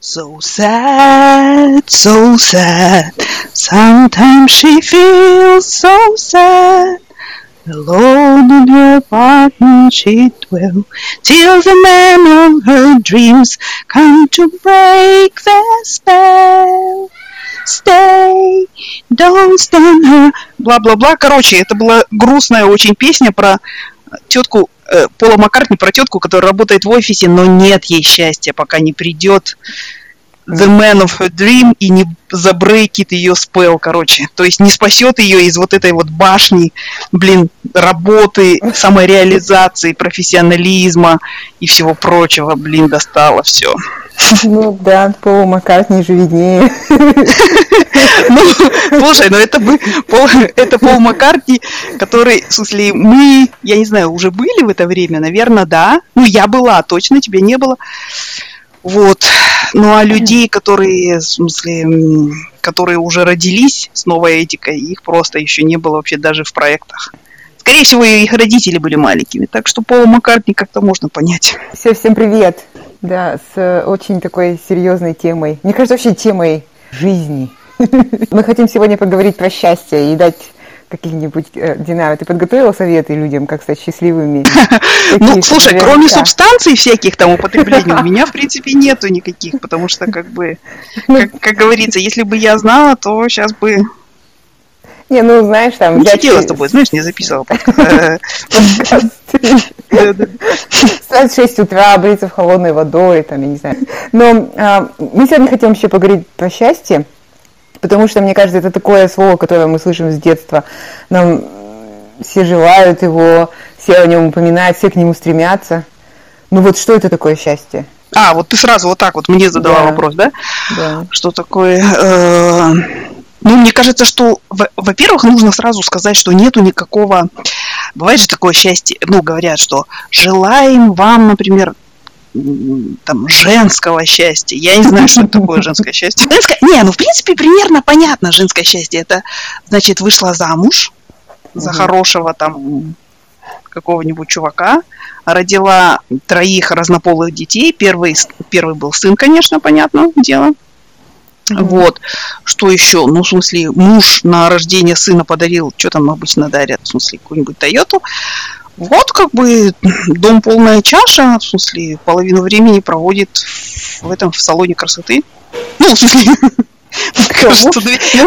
So sad, so sad. Sometimes she feels so sad. Alone in her apartment she dwells till the man of her dreams come to break the spell. Stay, don't stand her. Бла-бла-бла. Короче, это была грустная очень песня про тетку э, Пола Маккартни, про тетку, которая работает в офисе, но нет ей счастья, пока не придет The Man of Her Dream и не забрейкит ее спел, короче. То есть не спасет ее из вот этой вот башни, блин, работы, самореализации, профессионализма и всего прочего, блин, достало все. Ну да, Пол Маккартни же виднее. Ну, слушай, ну это, бы, Пол, это Пол Маккартни, который, в смысле, мы, я не знаю, уже были в это время, наверное, да. Ну, я была, точно, тебя не было. Вот. Ну, а людей, которые, в смысле, которые уже родились с новой этикой, их просто еще не было вообще даже в проектах. Скорее всего, их родители были маленькими, так что Пола Маккартни как-то можно понять. Все, всем привет. Да, с очень такой серьезной темой. Мне кажется, вообще темой жизни. Мы хотим сегодня поговорить про счастье и дать каких-нибудь, э, Динара, ты подготовила советы людям, как стать счастливыми? Ну, слушай, кроме субстанций всяких там употребления, у меня, в принципе, нету никаких, потому что, как бы, ну, как говорится, если бы я знала, то сейчас бы не, ну знаешь, там... Не сидела с тобой, знаешь, не записывала в 6 утра, бриться в холодной водой, там, я не знаю. Но а, мы сегодня хотим еще поговорить про счастье, потому что, мне кажется, это такое слово, которое мы слышим с детства. Нам все желают его, все о нем упоминают, все к нему стремятся. Ну вот что это такое счастье? А, вот ты сразу вот так вот мне задала да. вопрос, да? Да. Что такое? Э, ну, мне кажется, что, во-первых, нужно сразу сказать, что нету никакого... Бывает же такое счастье, ну, говорят, что желаем вам, например, там, женского счастья. Я не знаю, что такое женское счастье. Женское... Не, ну, в принципе, примерно понятно женское счастье. Это, значит, вышла замуж за хорошего там какого-нибудь чувака, родила троих разнополых детей. Первый, первый был сын, конечно, понятно дело. Mm-hmm. Вот. Что еще? Ну, в смысле, муж на рождение сына подарил, что там обычно дарят, в смысле, какую-нибудь Тойоту. Вот как бы дом полная чаша, в смысле, половину времени проводит в этом в салоне красоты. Ну, в смысле,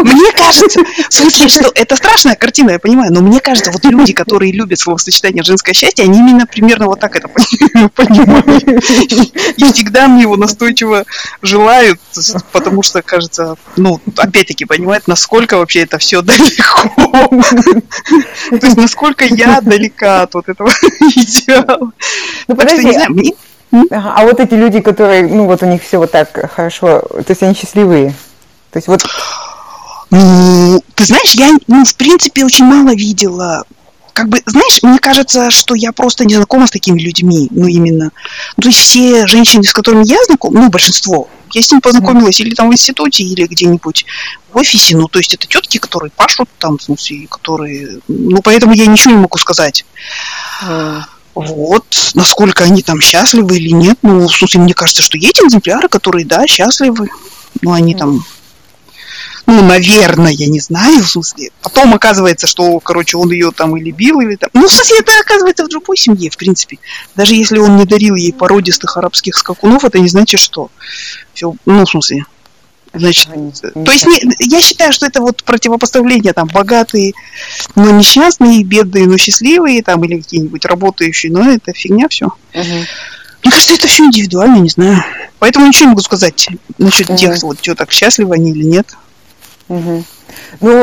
мне кажется, в смысле, что это страшная картина, я понимаю, но мне кажется, вот люди, которые любят словосочетание женское счастье, они именно примерно вот так это понимают. И всегда мне его настойчиво желают, потому что, кажется, ну, опять-таки, понимают, насколько вообще это все далеко. То есть, насколько я далека от вот этого идеала. Ну, подожди, а вот эти люди, которые, ну, вот у них все вот так хорошо, то есть они счастливые? То есть вот... Ну, ты знаешь, я, ну, в принципе, очень мало видела. Как бы, знаешь, мне кажется, что я просто не знакома с такими людьми, ну, именно. Ну, то есть все женщины, с которыми я знакома, ну, большинство, я с ними познакомилась или там в институте, или где-нибудь в офисе, ну, то есть это тетки, которые пашут там, в смысле, которые, ну, поэтому я ничего не могу сказать. Вот, насколько они там счастливы или нет, ну, в смысле, мне кажется, что есть экземпляры, которые, да, счастливы, ну, они там ну, наверное, я не знаю, в смысле. Потом оказывается, что, короче, он ее там или бил, или там... Ну, в смысле, это оказывается в другой семье, в принципе. Даже если он не дарил ей породистых арабских скакунов, это не значит, что... Все, ну, в смысле, Значит, то есть не, я считаю, что это вот противопоставление там богатые, но несчастные, бедные, но счастливые, там или какие-нибудь работающие, но это фигня все. Угу. Мне кажется, это все индивидуально, не знаю. Поэтому ничего не могу сказать насчет угу. тех, вот, что так счастливы они или нет. Угу. Ну,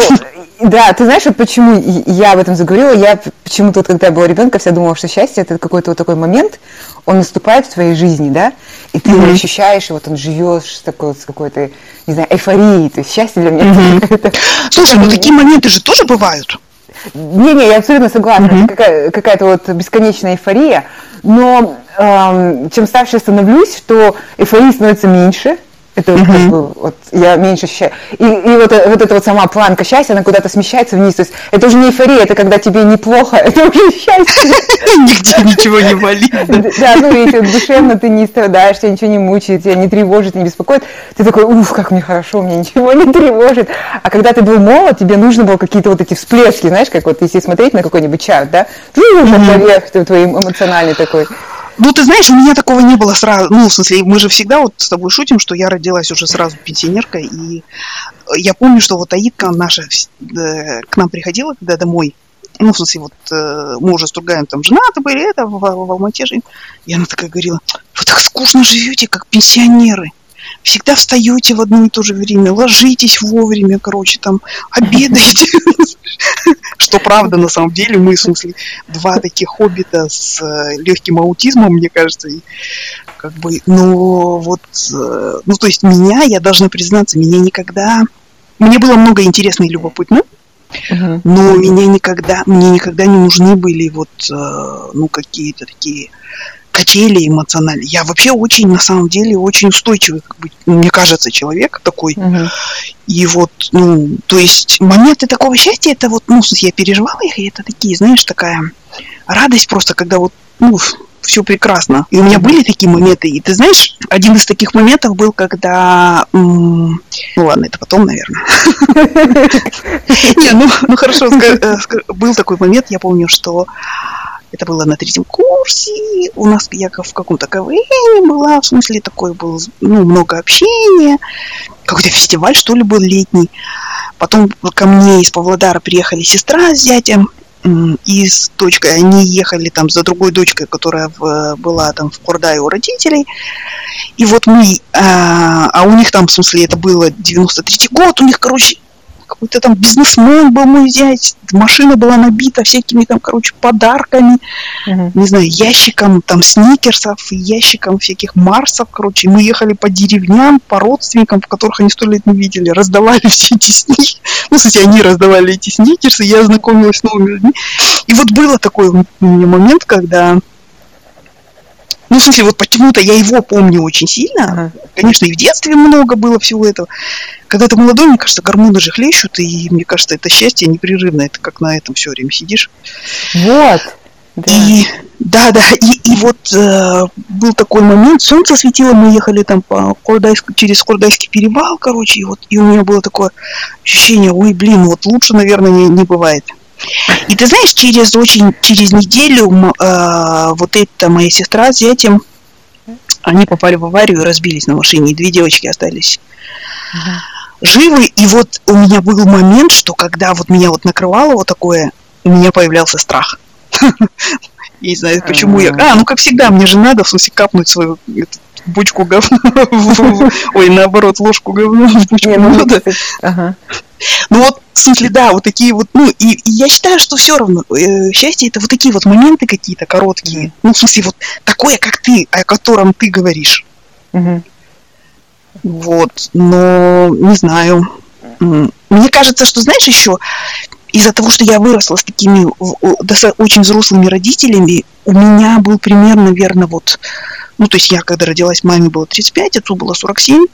да, ты знаешь, вот почему я об этом заговорила, я почему-то, вот, когда я была ребенком, всегда думала, что счастье это какой-то вот такой момент, он наступает в твоей жизни, да, и ты mm-hmm. его ощущаешь, и вот он живешь с такой вот, с какой-то, не знаю, эйфорией, то есть счастье для меня mm-hmm. это Слушай, ну такие моменты же тоже бывают. Не-не, я абсолютно согласна, mm-hmm. какая- какая-то вот бесконечная эйфория, но эм, чем старше я становлюсь, что эйфории становится меньше, Это угу. как бы, вот я меньше ощущаю. И, и вот, вот эта вот сама планка счастья, она куда-то смещается вниз. То есть это уже не эйфория, это когда тебе неплохо, это уже счастье. Нигде ничего не болит. Да, ну и душевно ты не страдаешь, тебя ничего не мучает, тебя не тревожит, не беспокоит. Ты такой, уф, как мне хорошо, мне ничего не тревожит. А когда ты был молод, тебе нужно было какие-то вот эти всплески, знаешь, как вот если смотреть на какой-нибудь чарт, да, наверх, твой эмоциональный такой. Ну, ты знаешь, у меня такого не было сразу. Ну, в смысле, мы же всегда вот с тобой шутим, что я родилась уже сразу пенсионеркой. И я помню, что вот Аидка наша э, к нам приходила, когда домой. Ну, в смысле, вот э, мы уже с Тургаем там женаты были, это в, в, в Алмате жили. И она такая говорила, вы так скучно живете, как пенсионеры всегда встаете в одно и то же время, ложитесь вовремя, короче, там, обедаете. Что правда, на самом деле, мы, в смысле, два таких хоббита с э, легким аутизмом, мне кажется, и как бы, ну, вот, э, ну, то есть меня, я должна признаться, меня никогда... Мне было много интересно и любопытно, но меня никогда, мне никогда не нужны были вот, э, ну, какие-то такие качели эмоциональные. Я вообще очень, на самом деле, очень устойчивый, как бы, мне кажется, человек такой. Угу. И вот, ну, то есть моменты такого счастья, это вот, ну, я переживала их, и это такие, знаешь, такая радость просто, когда вот, ну, все прекрасно. И у меня были такие моменты. И ты знаешь, один из таких моментов был, когда... Ну ладно, это потом, наверное. Не, ну, ну хорошо, э, был такой момент, я помню, что это было на третьем курсе. У нас я в каком-то КВН была, в смысле такой был, ну, много общения. Какой-то фестиваль, что ли, был летний. Потом ко мне из Павлодара приехали сестра с зятем и с дочкой. Они ехали там за другой дочкой, которая в, была там в Курдае у родителей. И вот мы, а, а у них там, в смысле, это было 93-й год, у них, короче, какой-то там бизнесмен был мой зять, машина была набита всякими там, короче, подарками, uh-huh. не знаю, ящиком там сникерсов, ящиком всяких марсов, короче, мы ехали по деревням, по родственникам, в которых они сто лет не видели, раздавали все эти сникерсы, ну, кстати, они раздавали эти сникерсы, я знакомилась с новыми людьми, и вот было такой у меня момент, когда ну, в смысле, вот почему-то я его помню очень сильно. Ага. Конечно, и в детстве много было всего этого. Когда ты молодой, мне кажется, гормоны же хлещут, и мне кажется, это счастье непрерывное. Это как на этом все время сидишь. Вот. Да. И да, да, и, и вот э, был такой момент, солнце светило, мы ехали там по Кордайск, через Кордайский перевал, короче, и вот и у меня было такое ощущение, ой, блин, вот лучше, наверное, не, не бывает. И ты знаешь, через очень через неделю э, вот эта моя сестра с зятем, они попали в аварию и разбились на машине, и две девочки остались uh-huh. живы. И вот у меня был момент, что когда вот меня вот накрывало вот такое, у меня появлялся страх. Я не знаю, почему я... А, ну как всегда, мне же надо, в смысле, капнуть свою бочку говна. Ой, наоборот, ложку говна в бочку меда. Ну вот, в смысле, да, вот такие вот, ну, и, и я считаю, что все равно э, счастье это вот такие вот моменты какие-то короткие. Ну, в смысле, вот такое, как ты, о котором ты говоришь. Вот, но не знаю. Мне кажется, что, знаешь, еще из-за того, что я выросла с такими очень взрослыми родителями, у меня был пример, наверное, вот, ну, то есть я, когда родилась, маме было 35, отцу было 47, а,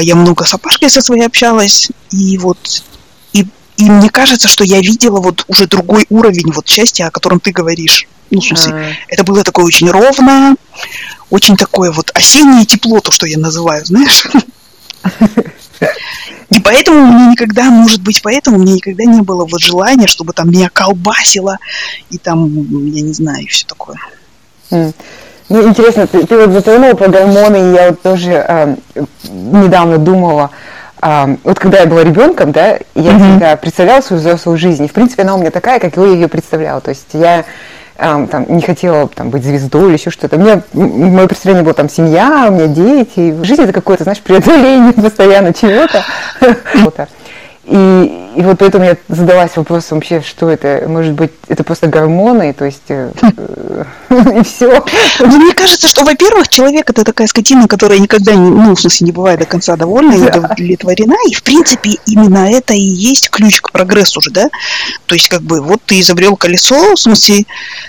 я много с Апашкой со своей общалась, и вот и, и мне кажется, что я видела вот уже другой уровень вот счастья, о котором ты говоришь. Ну, в смысле, а. это было такое очень ровное, очень такое вот осеннее тепло, то, что я называю, знаешь. И поэтому мне никогда, может быть, поэтому мне никогда не было вот желания, чтобы там меня колбасило и там, я не знаю, и все такое. Ну, интересно, ты, ты вот затронула про гормоны, и я вот тоже э, недавно думала, э, вот когда я была ребенком, да, я mm-hmm. всегда представляла свою взрослую жизнь, и, в принципе, она у меня такая, как я ее представляла, то есть я э, там, не хотела там, быть звездой или еще что-то. У меня, мое представление было там семья, у меня дети, жизнь это какое-то, знаешь, преодоление постоянно чего-то. И, и вот поэтому я задалась вопросом вообще, что это, может быть, это просто гормоны, то есть э, и все. Ну, мне кажется, что, во-первых, человек это такая скотина, которая никогда, не, ну, в смысле, не бывает до конца довольна и удовлетворена, и, в принципе, именно это и есть ключ к прогрессу же, да? То есть, как бы, вот ты изобрел колесо, в смысле,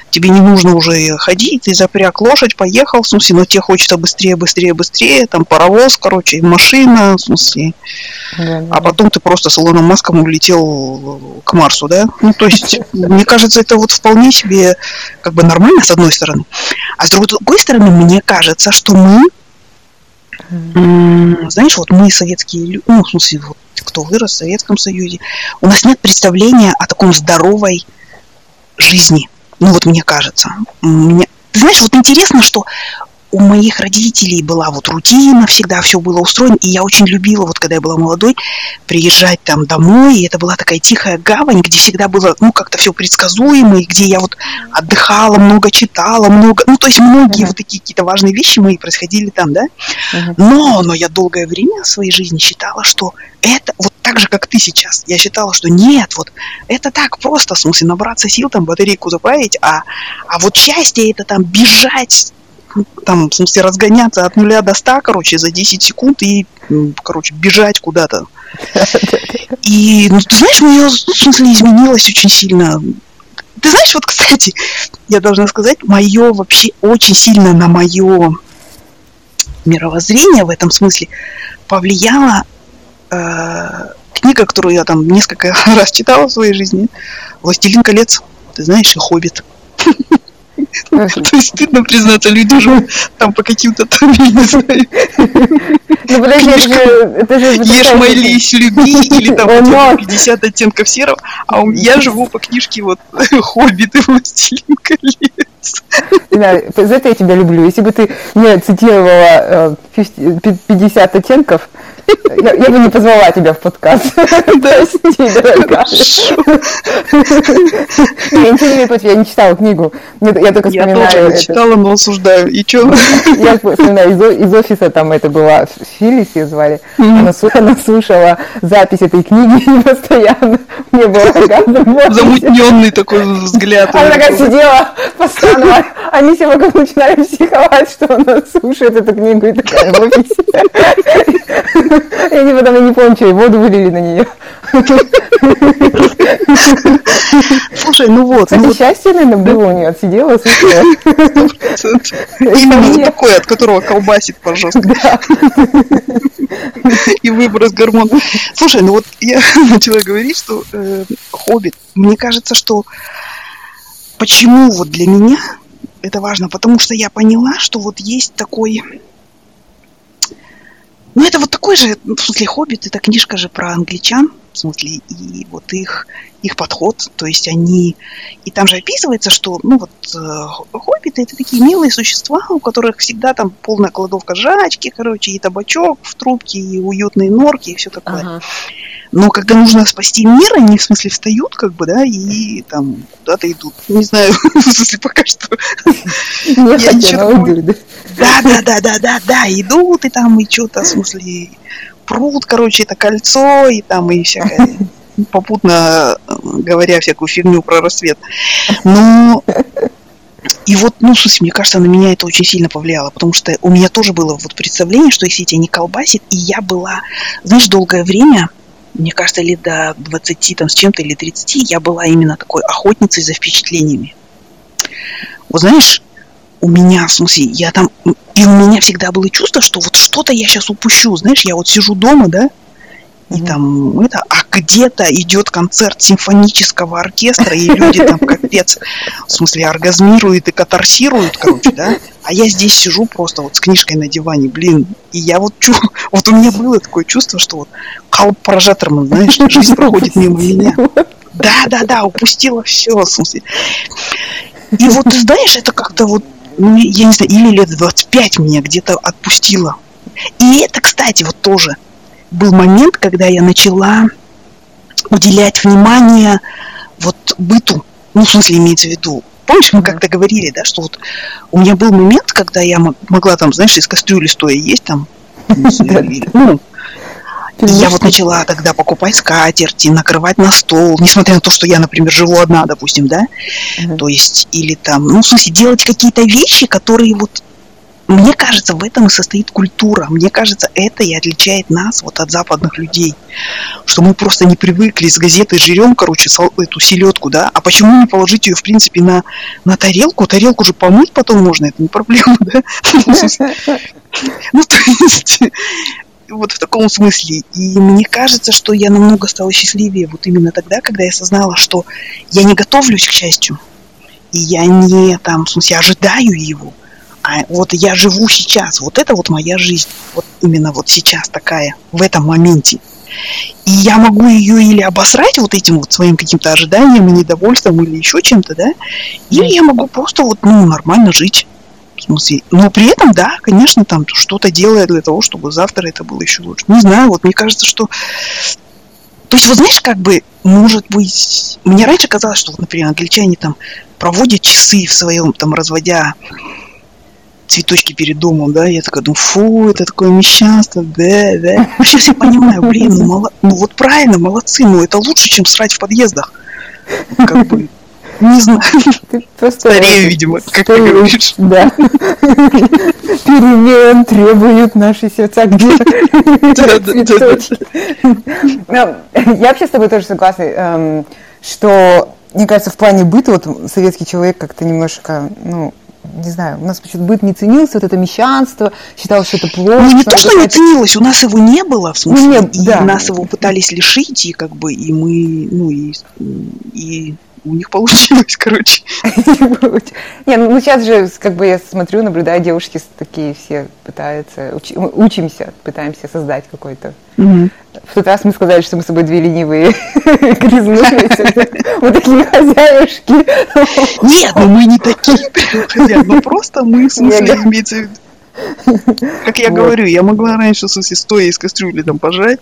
тебе не нужно уже ходить, ты запряг лошадь, поехал, в смысле, но тебе хочется быстрее, быстрее, быстрее, там паровоз, короче, машина, в смысле. Да, да. А потом ты просто с Илоном Маском улетел к Марсу, да? Ну, то есть, мне кажется, это вот вполне себе как бы нормально, с одной стороны. А с другой стороны, мне кажется, что мы знаешь, вот мы советские люди, ну, в смысле, вот, кто вырос в Советском Союзе, у нас нет представления о таком здоровой жизни. Ну, вот мне кажется. Мне... Ты знаешь, вот интересно, что у моих родителей была вот рутина, всегда все было устроено, и я очень любила, вот когда я была молодой, приезжать там домой, и это была такая тихая гавань, где всегда было, ну, как-то все предсказуемо, и где я вот отдыхала, много читала, много, ну, то есть многие uh-huh. вот такие какие-то важные вещи мои происходили там, да, uh-huh. но, но я долгое время в своей жизни считала, что это вот так же, как ты сейчас. Я считала, что нет, вот это так просто, в смысле, набраться сил, там, батарейку заправить, а, а вот счастье это там бежать там, в смысле, разгоняться от нуля до ста, короче, за 10 секунд и, короче, бежать куда-то. И, ну, ты знаешь, мое, в смысле, изменилось очень сильно. Ты знаешь, вот, кстати, я должна сказать, мое вообще очень сильно на мое мировоззрение в этом смысле повлияла э, книга, которую я там несколько раз читала в своей жизни, «Властелин колец», ты знаешь, и «Хоббит». То есть стыдно признаться, люди живут там по каким-то там, я не знаю. Ну, подожди, это же... Ешь, молись, люби, или там 50 оттенков серого, а я живу по книжке вот «Хоббит и властелин колец». Да, за это я тебя люблю. Если бы ты мне цитировала 50 э, оттенков, я, я бы не позвала тебя в подкаст. Прости, дорогая. Я ничего не имею я не читала книгу. Я только вспоминаю... Я тоже читала, но осуждаю. И что? Я вспоминаю, из офиса там это была, Филис ее звали, она слушала запись этой книги и постоянно мне было Замутненный такой взгляд. Она такая сидела постоянно, они все вокруг начинали психовать, что она слушает эту книгу и такая в офисе. И они потом, я не помню, что, и воду вылили на нее. Слушай, ну вот. Кстати, ну счастье, наверное, было у нее, отсидела, слушала. Именно такой, от которого колбасит пожалуйста. И выброс гормонов. Слушай, ну вот я начала говорить, что э, хоббит, мне кажется, что почему вот для меня это важно, потому что я поняла, что вот есть такой ну, это вот такой же, в смысле, «Хоббит» — это книжка же про англичан, в смысле, и вот их, их подход, то есть они... И там же описывается, что, ну, вот, э, хоббиты — это такие милые существа, у которых всегда там полная кладовка жачки, короче, и табачок в трубке, и уютные норки, и все такое. Ага. Но когда нужно спасти мир, они в смысле встают, как бы, да, и там куда-то идут. Не знаю, в смысле, пока что. Я ничего Да, да, да, да, да, да, идут и там, и что-то, в смысле, пруд, короче, это кольцо, и там, и всякое попутно говоря всякую фигню про рассвет. Но и вот, ну, в смысле, мне кажется, на меня это очень сильно повлияло, потому что у меня тоже было вот представление, что если тебя не колбасит, и я была, знаешь, долгое время, мне кажется, лет до 20 там, с чем-то или 30 я была именно такой охотницей за впечатлениями. Вот знаешь, у меня, в смысле, я там... И у меня всегда было чувство, что вот что-то я сейчас упущу. Знаешь, я вот сижу дома, да, и там это, а где-то идет концерт симфонического оркестра, и люди там капец, в смысле, оргазмируют и катарсируют, короче, да, а я здесь сижу просто вот с книжкой на диване, блин, и я вот чу, вот у меня было такое чувство, что вот калп прожектором, знаешь, жизнь проходит мимо меня. Да, да, да, упустила все, в смысле. И вот, ты знаешь, это как-то вот, ну, я не знаю, или лет 25 меня где-то отпустило. И это, кстати, вот тоже – был момент, когда я начала уделять внимание вот быту, ну, в смысле, имеется в виду, помнишь, мы как-то говорили, да, что вот у меня был момент, когда я могла там, знаешь, из кастрюли стоя есть там, ну, я вот начала тогда покупать скатерти, накрывать на стол, несмотря на то, что я, например, живу одна, допустим, да, то есть, или там, ну, в смысле, делать какие-то вещи, которые вот мне кажется, в этом и состоит культура. Мне кажется, это и отличает нас вот от западных людей. Что мы просто не привыкли с газеты жрем, короче, эту селедку, да? А почему не положить ее, в принципе, на, на тарелку? Тарелку же помыть потом можно, это не проблема, да? Ну, то есть, вот в таком смысле. И мне кажется, что я намного стала счастливее вот именно тогда, когда я осознала, что я не готовлюсь к счастью. И я не там, в смысле, ожидаю его. А вот я живу сейчас. Вот это вот моя жизнь. Вот именно вот сейчас такая, в этом моменте. И я могу ее или обосрать вот этим вот своим каким-то ожиданием и недовольством или еще чем-то, да, или я могу просто вот, ну, нормально жить. В смысле, но при этом, да, конечно, там что-то делая для того, чтобы завтра это было еще лучше. Не знаю, вот мне кажется, что... То есть, вот знаешь, как бы, может быть... Мне раньше казалось, что, вот, например, англичане там проводят часы в своем, там, разводя цветочки перед домом, да, я такая думаю, фу, это такое мещанство, да, да. Вообще все понимаю, блин, ну, мало, ну вот правильно, молодцы, ну это лучше, чем срать в подъездах. Как бы, не знаю. Ты просто Старею, видимо, как ты говоришь. Да. Перемен требуют наши сердца. Где ну, Я вообще с тобой тоже согласна, эм, что, мне кажется, в плане быта, вот советский человек как-то немножко, ну, не знаю, у нас почему-то быт не ценился, вот это мещанство, считалось, что это плохо. Ну, не то, что не ценилось, у нас его не было, в смысле, ну, нет, и да. нас его пытались лишить, и как бы, и мы, ну, и, и у них получилось, короче. Не, ну сейчас же, как бы я смотрю, наблюдаю, девушки такие все пытаются, учимся, пытаемся создать какой-то. В тот раз мы сказали, что мы с собой две ленивые грязнувшиеся, мы такие хозяюшки. Нет, ну мы не такие хозяин, ну просто мы, в смысле, имеется в виду как я вот. говорю, я могла раньше, в смысле, стоя из кастрюли там пожать,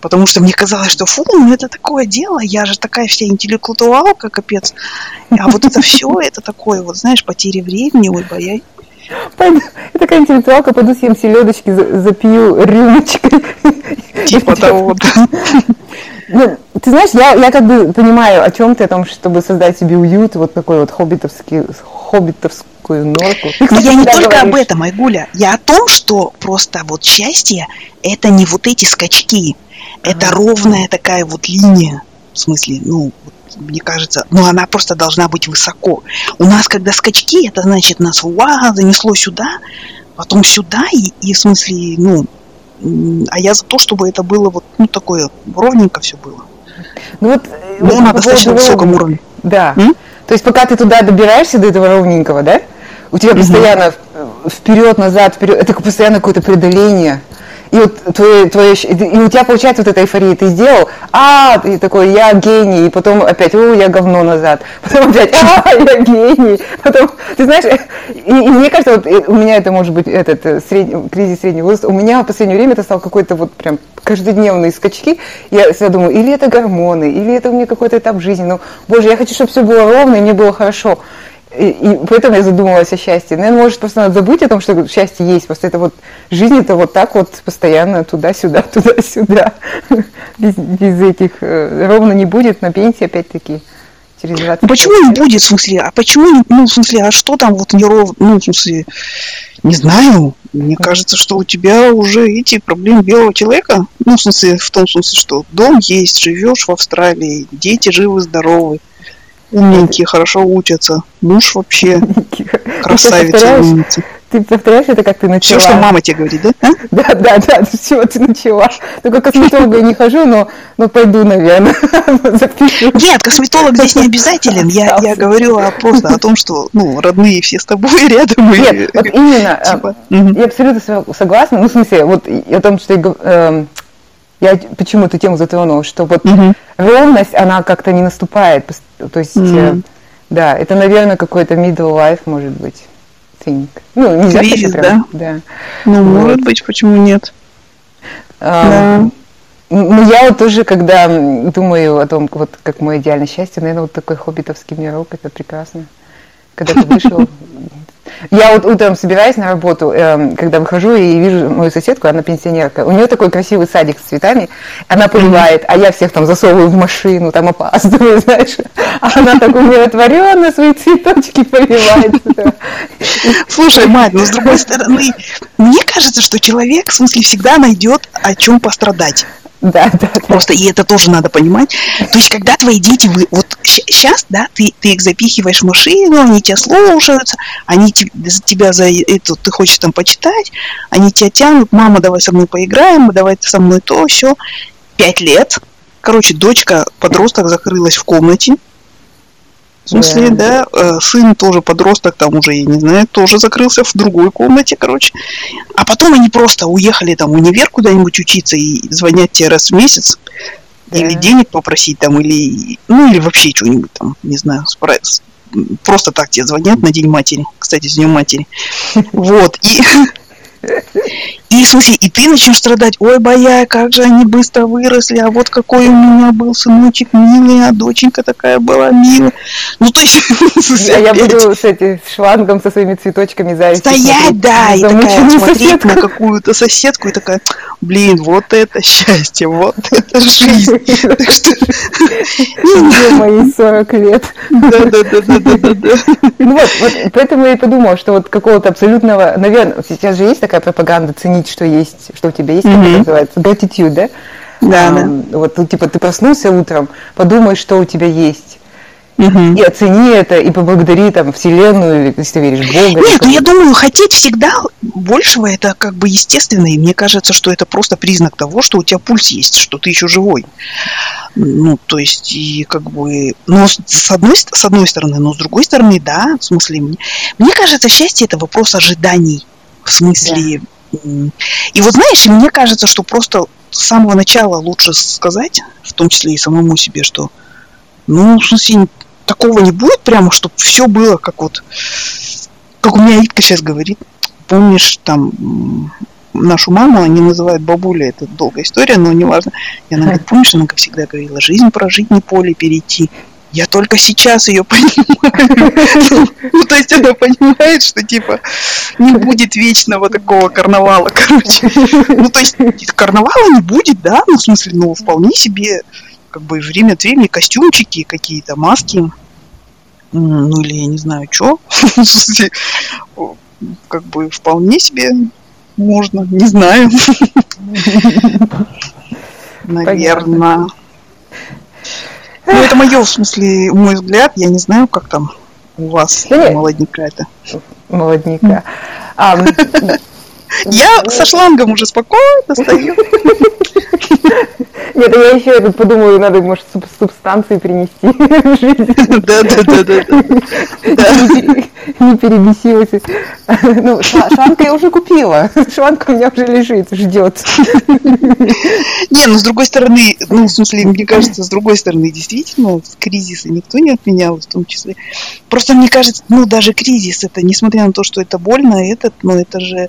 потому что мне казалось, что фу, ну это такое дело, я же такая вся интеллектуалка, капец. А вот это все, это такое, вот знаешь, потери времени, ой, боясь. Пойду, я такая интеллектуалка, пойду съем селедочки, запью рюмочкой. Типа того. Ну, ты знаешь, я, я как бы понимаю, о чем ты, о том, чтобы создать себе уют, вот такой вот хоббитовский, хоббитовскую норку. Но я не только говоришь. об этом, Айгуля. Я о том, что просто вот счастье – это не вот эти скачки. Ага. Это ровная такая вот линия. Смысле, ну, мне кажется, ну, она просто должна быть высоко. У нас, когда скачки, это значит, нас, уа, занесло сюда, потом сюда, и, и в смысле, ну, а я за то, чтобы это было вот, ну, такое, ровненько все было. Ну вот, Но вот на достаточно высоком уровне. Да. М? То есть пока ты туда добираешься, до этого ровненького, да, у тебя постоянно вперед, назад, вперед, это постоянно какое-то преодоление и вот твое, твое, и у тебя получается вот эта эйфория, ты сделал, а, ты такой, я гений, и потом опять, о, я говно назад, потом опять, а, я гений, потом, ты знаешь, и, и мне кажется, вот у меня это может быть этот э, средний, кризис среднего возраста, у меня в последнее время это стал какой-то вот прям каждодневные скачки, я всегда думаю, или это гормоны, или это у меня какой-то этап жизни, ну, боже, я хочу, чтобы все было ровно, и мне было хорошо, и, и поэтому я задумалась о счастье. Наверное, может, просто надо забыть о том, что счастье есть. Просто это вот жизнь это вот так вот постоянно туда-сюда, туда-сюда. Без, без этих э, ровно не будет на пенсии опять-таки. Через 20 ну, почему не будет, в смысле? А почему не, ну, в смысле, а что там вот неровно, ну, в смысле, не знаю. Мне кажется, что у тебя уже эти проблемы белого человека, ну, в смысле, в том смысле, что дом есть, живешь в Австралии, дети живы, здоровы Умненькие, хорошо учатся. Муж вообще красавица, умница. Ты повторяешь это, как ты начала? Все, что мама тебе говорит, да? А? Да, да, да, все, ты начала. Только косметолога я не хожу, но, но пойду, наверное, запишу. Нет, косметолог здесь не обязателен. Я, я говорю о, просто о том, что ну, родные все с тобой рядом. Нет, вот именно, а, типа, я абсолютно согласна. Ну, в смысле, вот о том, что я эм, я почему эту тему затронула, что вот угу. ровность, она как-то не наступает. То есть, угу. да, это, наверное, какой-то middle life, может быть. Think. Ну, нельзя Кризис, да? Да. Ну, вот. может быть, почему нет? А, да. Ну, я вот тоже, когда думаю о том, вот как мое идеальное счастье, наверное, вот такой хоббитовский мирок, это прекрасно. Когда ты вышел, Я вот утром собираюсь на работу, э, когда выхожу и вижу мою соседку, она пенсионерка. У нее такой красивый садик с цветами, она поливает, а я всех там засовываю в машину, там опаздываю, знаешь. А она так умиротворенно свои цветочки поливает. Слушай, мать, но с другой стороны, мне кажется, что человек, в смысле, всегда найдет о чем пострадать. Да, да. Просто и это тоже надо понимать. То есть, когда твои дети, вы, вот сейчас, да, ты, ты их запихиваешь в машину, они тебя слушаются, они за тебя за это, ты хочешь там почитать, они тебя тянут, мама, давай со мной поиграем, давай со мной то, все. Пять лет. Короче, дочка, подросток, закрылась в комнате, в смысле, да, да, сын тоже подросток, там уже, я не знаю, тоже закрылся в другой комнате, короче. А потом они просто уехали там в универ куда-нибудь учиться и звонят тебе раз в месяц, да. или денег попросить там, или, ну, или вообще что-нибудь там, не знаю, справиться. Просто так тебе звонят на День матери. Кстати, с Днем матери. Вот. И и, смысле, и ты начнешь страдать, ой, боя, как же они быстро выросли, а вот какой у меня был сыночек милый, а доченька такая была милая. Ну, то есть... Я, я буду с, эти, с шлангом со своими цветочками зависти. Стоять, да, и такая смотреть на какую-то соседку, и такая, блин, вот это счастье, вот это жизнь. Так что... мои 40 лет. Да-да-да-да-да. Ну вот, поэтому я и подумала, что вот какого-то абсолютного, наверное, сейчас же есть такая пропаганда ценить, что есть, что у тебя есть, mm-hmm. как это называется, gratitude, да? Да, а, да. Вот, ну, типа, ты проснулся утром, подумай, что у тебя есть. Угу. И оцени это, и поблагодари там Вселенную, если ты веришь в Бога. Нет, ну я думаю, хотеть всегда большего, это как бы естественно, и мне кажется, что это просто признак того, что у тебя пульс есть, что ты еще живой. Ну, то есть, и как бы, но с одной, с одной стороны, но с другой стороны, да, в смысле, мне, мне кажется, счастье это вопрос ожиданий, в смысле, да. и вот знаешь, мне кажется, что просто с самого начала лучше сказать, в том числе и самому себе, что ну, в смысле, такого не будет прямо, чтобы все было как вот, как у меня Итка сейчас говорит. Помнишь, там нашу маму они называют бабуля, это долгая история, но неважно. И она говорит, помнишь, она как всегда говорила, жизнь прожить, не поле перейти. Я только сейчас ее понимаю. Ну, то есть она понимает, что типа не будет вечного такого карнавала, короче. Ну, то есть карнавала не будет, да, ну, в смысле, ну, вполне себе как бы время от времени костюмчики, какие-то маски, ну или я не знаю, что. как бы вполне себе можно, не знаю. Наверное. Ну, это мое, в смысле, мой взгляд. Я не знаю, как там у вас молодняка это. Молодняка. Я со шлангом уже спокойно стою. Нет, я еще этот подумаю, надо, может, субстанции принести в жизнь. Да, да, да, да. Не перебесилась. Ну, шланг я уже купила. Шланг у меня уже лежит, ждет. Не, ну, с другой стороны, ну, в смысле, мне кажется, с другой стороны, действительно, кризисы никто не отменял, в том числе. Просто мне кажется, ну, даже кризис, это, несмотря на то, что это больно, этот, но это же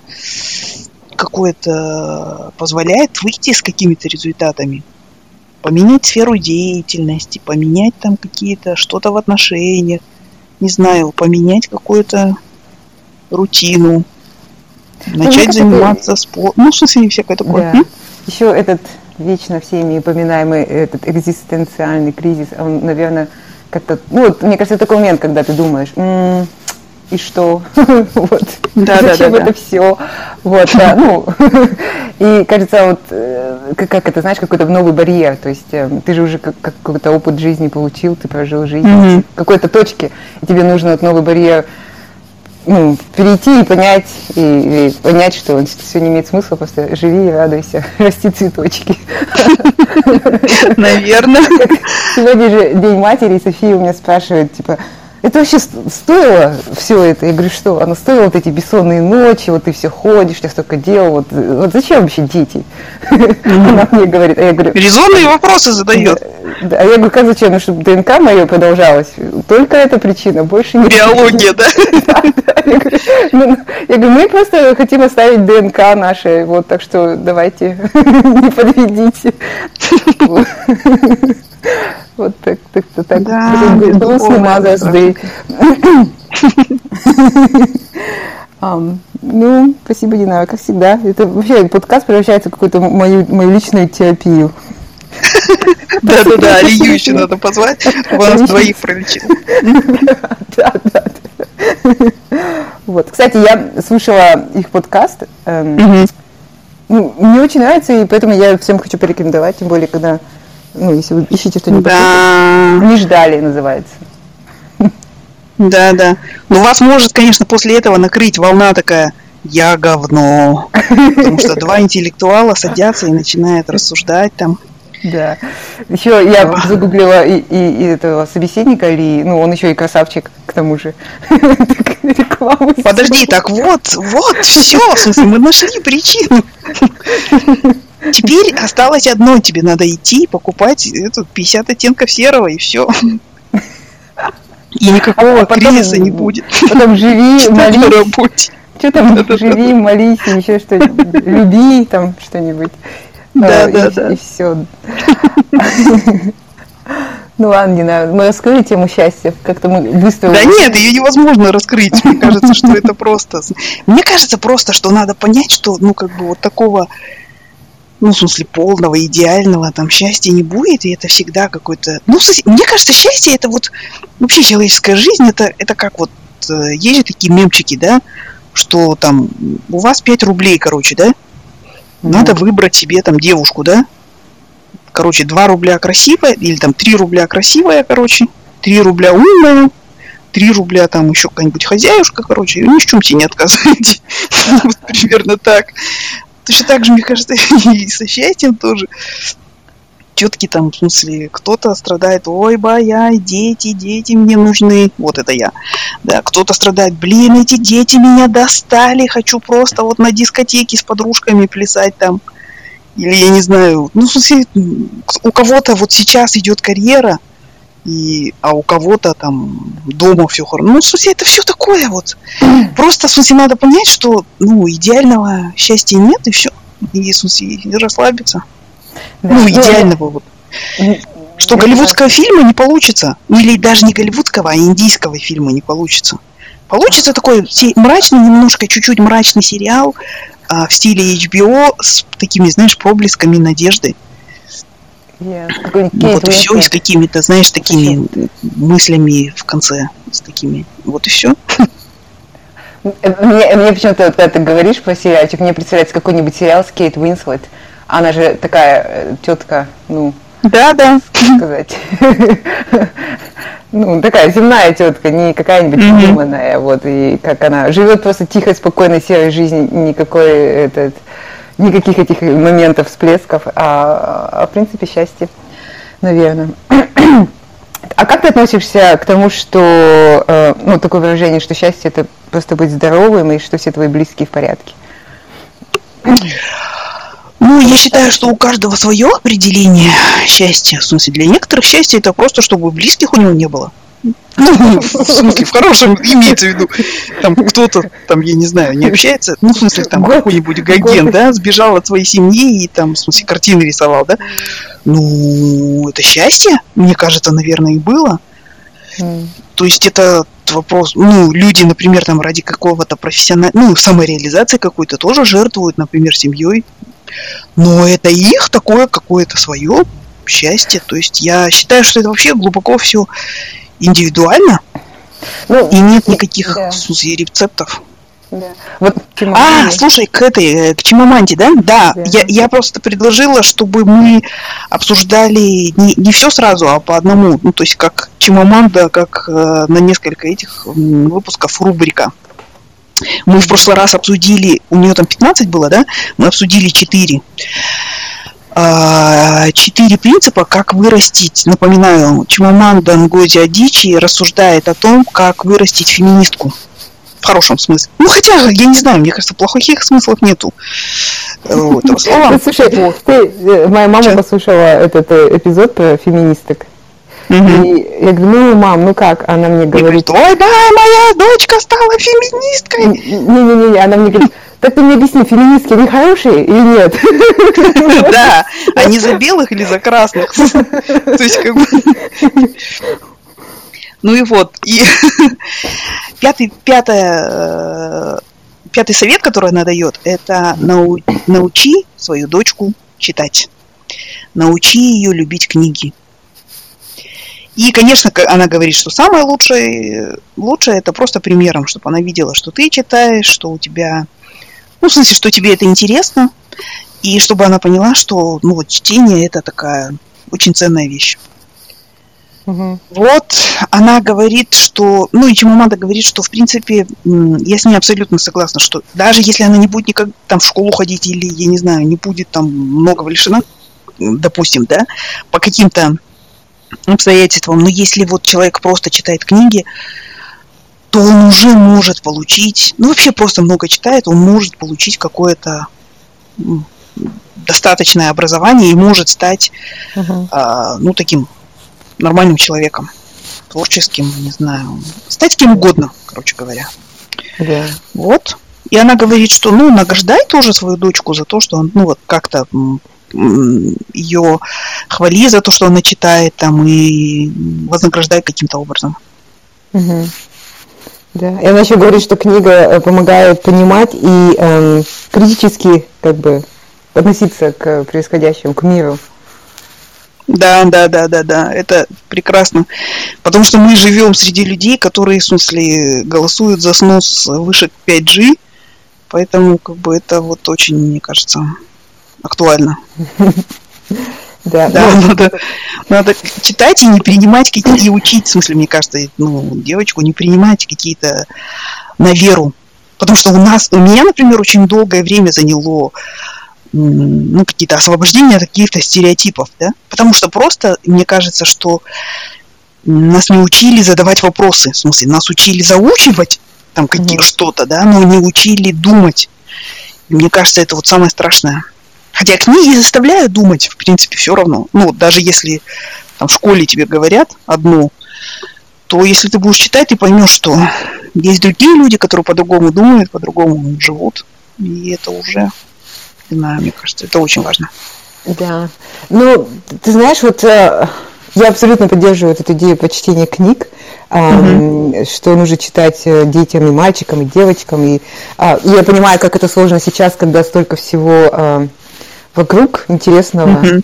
какое-то позволяет выйти с какими-то результатами поменять сферу деятельности, поменять там какие-то что-то в отношениях, не знаю, поменять какую-то рутину, ну, начать заниматься спортом, ну, в смысле, всякое такое. Да. Еще этот вечно всеми упоминаемый этот экзистенциальный кризис, он, наверное, как-то, ну, вот, мне кажется, такой момент, когда ты думаешь, м-м, и что? вот. Да, Зачем да, да, это да. все? Вот, да, ну, и кажется, вот, э, как, как это, знаешь, какой-то новый барьер, то есть э, ты же уже как, какой-то опыт жизни получил, ты прожил жизнь mm-hmm. в какой-то точке, и тебе нужно вот новый барьер ну, перейти и понять, и, и понять, что все не имеет смысла, просто живи и радуйся, расти цветочки. Наверное. Сегодня же День матери, и София у меня спрашивает, типа, это вообще стоило все это? Я говорю, что? Оно стоило вот эти бессонные ночи, вот ты все ходишь, ты столько дел, вот, вот зачем вообще дети? Она мне говорит, а я говорю... Резонные вопросы задает. Да, а я говорю, как зачем? Ну, чтобы ДНК мое продолжалось. Только эта причина, больше не... Биология, да? Ну, я говорю, мы просто хотим оставить ДНК наше, вот, так что давайте, не подведите. Вот так, так, так, так. Да, Грустно Mother's Day. Um, ну, спасибо, Дина, как всегда. Это вообще подкаст превращается в какую-то мою, мою личную терапию. Да-да-да, Алию еще надо позвать, вас двоих пролечил. Да, да. Вот, кстати, я слушала их подкаст. Эм, ну, мне очень нравится, и поэтому я всем хочу порекомендовать, тем более, когда, ну, если вы ищете что-нибудь. Да. Не ждали, называется. Да, да. Ну, вас может, конечно, после этого накрыть волна такая «я говно». Потому что два интеллектуала садятся и начинают рассуждать там. Да. Еще я загуглила и, и, и этого собеседника, или, ну, он еще и красавчик, к тому же. Подожди, так вот, вот, все, в смысле, мы нашли причину. Теперь осталось одно, тебе надо идти покупать эту 50 оттенков серого, и все. И никакого а потом, кризиса не будет. Потом живи, молись. Что там, живи, молись, еще что-нибудь. Люби там что-нибудь. Да, да, и, да. И все. Ну ладно, не надо. Мы раскрыли тему счастья. Как-то мы быстро... Да нет, ее невозможно раскрыть. Мне кажется, что это просто... Мне кажется просто, что надо понять, что, ну, как бы вот такого ну, в смысле, полного, идеального там счастья не будет, и это всегда какой-то... Ну, мне кажется, счастье это вот вообще человеческая жизнь, это, это как вот э, есть же такие мемчики, да, что там у вас 5 рублей, короче, да, надо выбрать себе там девушку, да? Короче, 2 рубля красивая, или там 3 рубля красивая, короче, 3 рубля умная, 3 рубля там еще какая-нибудь хозяюшка, короче, ни в чем тебе не отказываете. Примерно так. Точно так же, мне кажется, и со счастьем тоже тетки там, в смысле, кто-то страдает, ой, бая, дети, дети мне нужны, вот это я. Да, кто-то страдает, блин, эти дети меня достали, хочу просто вот на дискотеке с подружками плясать там. Или я не знаю, ну, в смысле, у кого-то вот сейчас идет карьера, и, а у кого-то там дома все хорошо. Ну, в смысле, это все такое вот. Просто, в смысле, надо понять, что, ну, идеального счастья нет, и все. И, в смысле, расслабиться. Да. Ну, идеального вот. Что голливудского фильма не получится. Или даже не голливудского, а индийского фильма не получится. Получится такой мрачный, немножко чуть-чуть мрачный сериал а, в стиле HBO с такими, знаешь, проблесками надежды. Yeah. Ну, вот и все, и с какими-то, знаешь, такими мыслями в конце, с такими, вот и все. Мне, мне почему-то, когда ты говоришь про сериальчик, мне представляется какой-нибудь сериал с Кейт Уинслет, она же такая э, тетка, ну, да, да. сказать. ну, такая земная тетка, не какая-нибудь придуманная, mm-hmm. вот, и как она живет просто тихой, спокойной, серой жизнью, никакой этот, никаких этих моментов, всплесков, а, а в принципе счастье, наверное. а как ты относишься к тому, что, э, ну, такое выражение, что счастье это просто быть здоровым и что все твои близкие в порядке? Ну, я считаю, что у каждого свое определение счастья. В смысле, для некоторых счастье это просто, чтобы близких у него не было. Ну, в смысле, в хорошем имеется в виду. Там кто-то, там, я не знаю, не общается. Ну, в смысле, там какой-нибудь Гоген, да, сбежал от своей семьи и там, в смысле, картины рисовал, да. Ну, это счастье, мне кажется, наверное, и было. То есть это вопрос, ну, люди, например, там ради какого-то профессионального, ну, самореализации какой-то тоже жертвуют, например, семьей, но это их такое какое-то свое счастье. То есть я считаю, что это вообще глубоко все индивидуально. Ну, и нет никаких да. рецептов. Да. Вот, а, слушай, к этой, э, к Чимаманте, да? Да, да. Я, я просто предложила, чтобы мы обсуждали не, не все сразу, а по одному. Ну, то есть как Чимаманда, как э, на несколько этих выпусков рубрика. Мы в прошлый раз обсудили, у нее там 15 было, да? Мы обсудили 4. А, четыре принципа, как вырастить, напоминаю, Чимаманда Нгози Адичи рассуждает о том, как вырастить феминистку. В хорошем смысле. Ну, хотя, я не знаю, мне кажется, плохих смыслов нету слова. Слушай, ты, моя мама послушала этот э, эпизод про феминисток. Угу. И я говорю, ну, мам, ну как? Она мне говорит... Ой, да, моя дочка стала феминисткой. Не-не-не, она мне говорит, Так ты мне объясни, феминистки, они хорошие или нет? Да, они за белых или за красных? То есть, как бы... Ну и вот, и пятый, э, пятый совет, который она дает, это нау, научи свою дочку читать. Научи ее любить книги. И, конечно, она говорит, что самое лучшее, лучшее это просто примером, чтобы она видела, что ты читаешь, что у тебя, ну, в смысле, что тебе это интересно, и чтобы она поняла, что, ну, вот чтение это такая очень ценная вещь. Угу. Вот она говорит, что, ну и Чимамада говорит, что в принципе я с ней абсолютно согласна, что даже если она не будет никак там в школу ходить или, я не знаю, не будет там многого лишена, допустим, да, по каким-то обстоятельствам, но если вот человек просто читает книги, то он уже может получить, ну вообще просто много читает, он может получить какое-то достаточное образование и может стать, uh-huh. а, ну таким нормальным человеком, творческим, не знаю, стать кем угодно, короче говоря. Да. Вот. И она говорит, что, ну, награждай тоже свою дочку за то, что он, ну, вот как-то ее хвали за то, что она читает там и вознаграждай каким-то образом. Угу. Да. И она еще говорит, что книга э, помогает понимать и эм, критически как бы относиться к происходящему, к миру. Да, да, да, да, да, это прекрасно. Потому что мы живем среди людей, которые, в смысле, голосуют за снос выше 5G, поэтому, как бы, это вот очень, мне кажется, актуально. Да, да надо, надо читать и не принимать какие-то, и учить, в смысле, мне кажется, ну, девочку не принимать какие-то на веру. Потому что у нас, у меня, например, очень долгое время заняло ну, какие-то освобождения от каких-то стереотипов, да? Потому что просто, мне кажется, что нас не учили задавать вопросы, в смысле, нас учили заучивать там какие mm-hmm. что-то, да, но не учили думать. И мне кажется, это вот самое страшное. Хотя книги заставляют думать, в принципе, все равно. Ну, даже если там в школе тебе говорят одно, то если ты будешь читать, ты поймешь, что есть другие люди, которые по-другому думают, по-другому живут. И это уже не знаю, мне кажется, это очень важно. Да. Ну, ты знаешь, вот э, я абсолютно поддерживаю эту идею по чтению книг, угу. что нужно читать э, детям и мальчикам, и девочкам. И, а, и я понимаю, как это сложно сейчас, когда столько всего вокруг интересного. Угу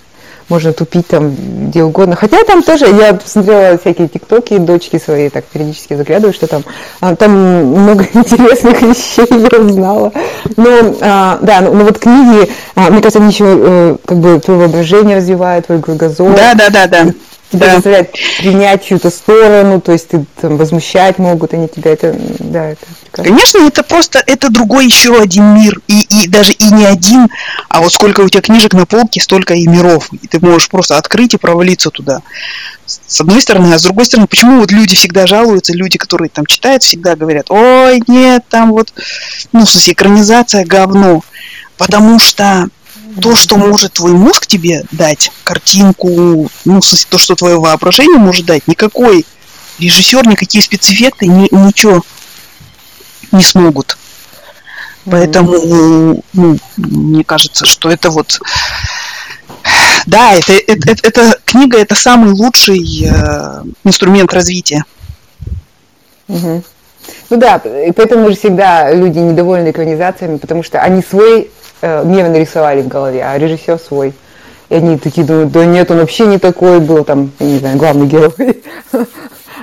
можно тупить там где угодно. Хотя там тоже, я посмотрела всякие тиктоки, дочки свои так периодически заглядываю, что там, а, там много интересных вещей я узнала. Но, а, да, но, ну, но вот книги, а, мне кажется, они еще э, как бы твое воображение развивают, твой кругозор. Да, да, да, да тебя да. заставляют принять чью-то сторону, то есть ты там возмущать могут, они тебя это, да, это Конечно, это просто, это другой еще один мир, и, и даже и не один, а вот сколько у тебя книжек на полке, столько и миров, и ты можешь просто открыть и провалиться туда. С одной стороны, а с другой стороны, почему вот люди всегда жалуются, люди, которые там читают, всегда говорят, ой, нет, там вот, ну, в смысле, экранизация говно, потому что то, что может твой мозг тебе дать, картинку, ну, то, что твое воображение может дать, никакой режиссер, никакие спецэффекты, ни, ничего не смогут. Поэтому, ну, мне кажется, что это вот... Да, это, это, это, это книга это самый лучший э, инструмент развития. Угу. Ну да, и поэтому же всегда люди недовольны экранизациями, потому что они свой э, мир нарисовали в голове, а режиссер свой. И они такие думают, да нет, он вообще не такой был, там, я не знаю, главный герой.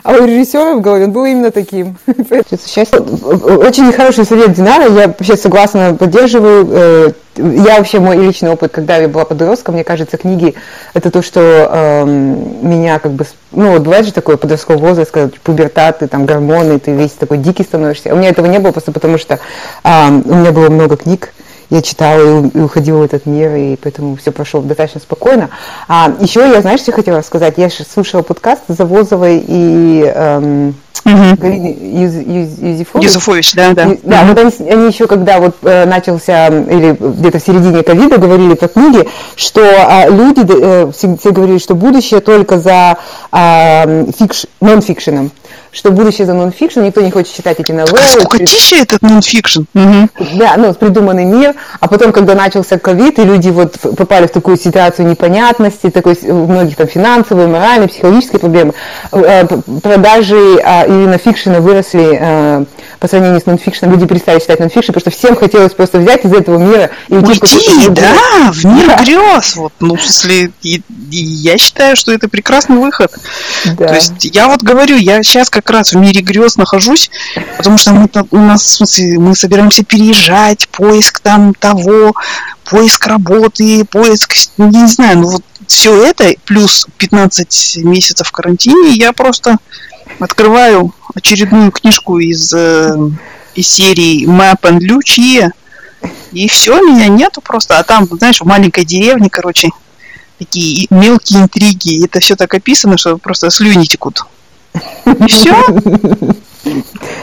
А у режиссера в голове он был именно таким. Очень хороший совет Динара, я вообще согласна, поддерживаю. Э, я вообще, мой личный опыт, когда я была подростком, мне кажется, книги – это то, что э, меня как бы… Ну, вот бывает же такой подростковый возраст, когда пубертат, ты там гормоны, ты весь такой дикий становишься. У меня этого не было просто потому, что э, у меня было много книг, я читала и уходила в этот мир, и поэтому все прошло достаточно спокойно. А еще я, знаешь, что хотела сказать? Я слушала подкаст Завозовой и эм, угу. Галины Юз, Юз, Юзефович. Юзефович, да, да. да, угу. вот они, они еще, когда вот э, начался, или где-то в середине ковида говорили про книги, что э, люди э, все, все говорили, что будущее только за э, фикш, нон-фикшеном. что будущее за нонфикшн, никто не хочет читать эти новеллы. Скукотища прид... этот нонфикшн. Угу. Да, ну, придуманный мир, а потом, когда начался ковид, и люди вот попали в такую ситуацию непонятности, такой, у многих там финансовые, моральные, психологические проблемы, э, продажи именно фикшена выросли э, по сравнению с нонфикшеном, люди перестали читать нонфикшн, потому что всем хотелось просто взять из этого мира и уйти, уйти в да, в мир да. грез. Вот, ну, в смысле, и, и я считаю, что это прекрасный выход. Да. То есть я вот говорю, я сейчас как раз в мире грез нахожусь, потому что мы, у нас, в смысле, мы собираемся переезжать, поиск там того, поиск работы, поиск, не знаю, ну вот все это, плюс 15 месяцев в карантине, я просто открываю очередную книжку из, э, из серии Map and Lucia, и все, меня нету просто. А там, знаешь, в маленькой деревне, короче, такие мелкие интриги. И это все так описано, что просто слюни текут. И все.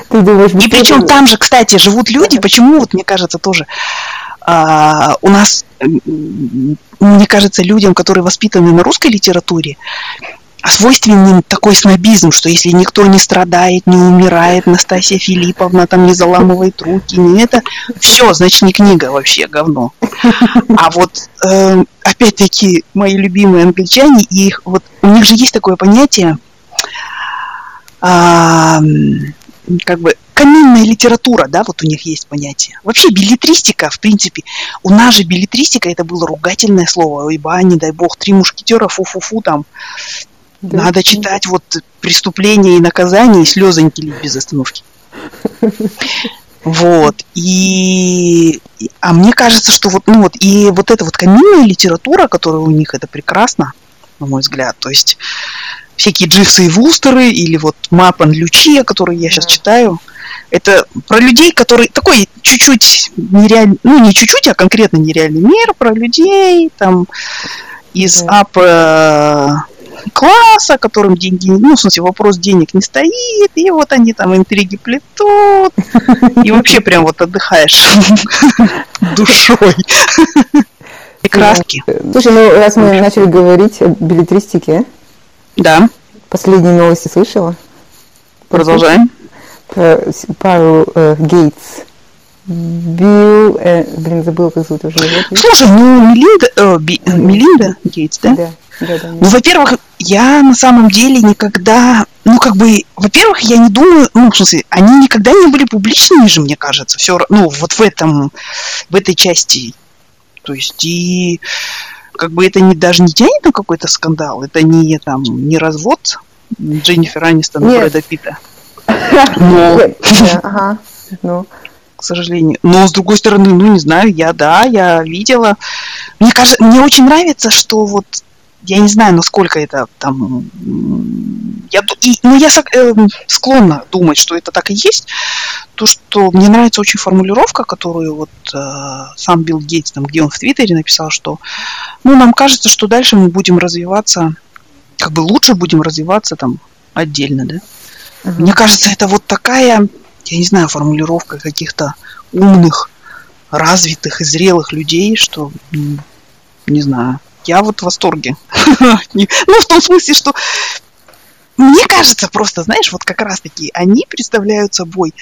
Ты думаешь, и причем там же, кстати, живут люди, почему, вот мне кажется, тоже а, у нас, мне кажется, людям, которые воспитаны на русской литературе, свойственен такой снобизм, что если никто не страдает, не умирает, Настасья Филипповна там не заламывает руки, не это, все, значит, не книга вообще, говно. А вот, э, опять-таки, мои любимые англичане, их, вот, у них же есть такое понятие, э, как бы, каминная литература, да, вот у них есть понятие. Вообще билетристика, в принципе, у нас же билетристика это было ругательное слово, ибо, не дай бог, три мушкетера, фу-фу-фу, там, да. Надо читать вот преступление и наказание и слезоньки лить без остановки. Вот. И, а мне кажется, что вот, ну вот, и вот эта вот каминная литература, которая у них, это прекрасно, на мой взгляд. То есть всякие Дживсы и Вустеры, или вот Мапан Лючия, который я сейчас читаю, это про людей, которые такой чуть-чуть нереальный, ну не чуть-чуть, а конкретно нереальный мир, про людей, там, из да. ап класса, которым деньги, ну, в смысле, вопрос денег не стоит, и вот они там интриги плетут, и вообще прям вот отдыхаешь душой. И краски. Слушай, ну раз мы начали говорить о билетристике, да. Последние новости слышала? Продолжаем. Про пару э, Гейтс. Билл, э, блин, забыла, как зовут уже Слушай, ну Мелинда, э, Би, Мелинда Гейтс, да? Да. Ну, во-первых, я на самом деле никогда, ну, как бы, во-первых, я не думаю, ну, в смысле, они никогда не были публичными же, мне кажется, все, ну, вот в этом, в этой части. То есть, и как бы это не, даже не тянет на какой-то скандал, это не, там, не развод Дженнифер Анистон и Брэда Питта. Но... Ага, ну к сожалению. Но с другой стороны, ну не знаю, я да, я видела. Мне кажется, мне очень нравится, что вот я не знаю, насколько это там... Я, и, ну, я э, склонна думать, что это так и есть. То, что мне нравится очень формулировка, которую вот э, сам Билл Гейтс, там, где он в Твиттере написал, что ну, нам кажется, что дальше мы будем развиваться, как бы лучше будем развиваться там отдельно, да. Uh-huh. Мне кажется, это вот такая, я не знаю, формулировка каких-то умных, развитых и зрелых людей, что, не знаю, я вот в восторге. Ну, в том смысле, что мне кажется просто, знаешь, вот как раз-таки они представляют собой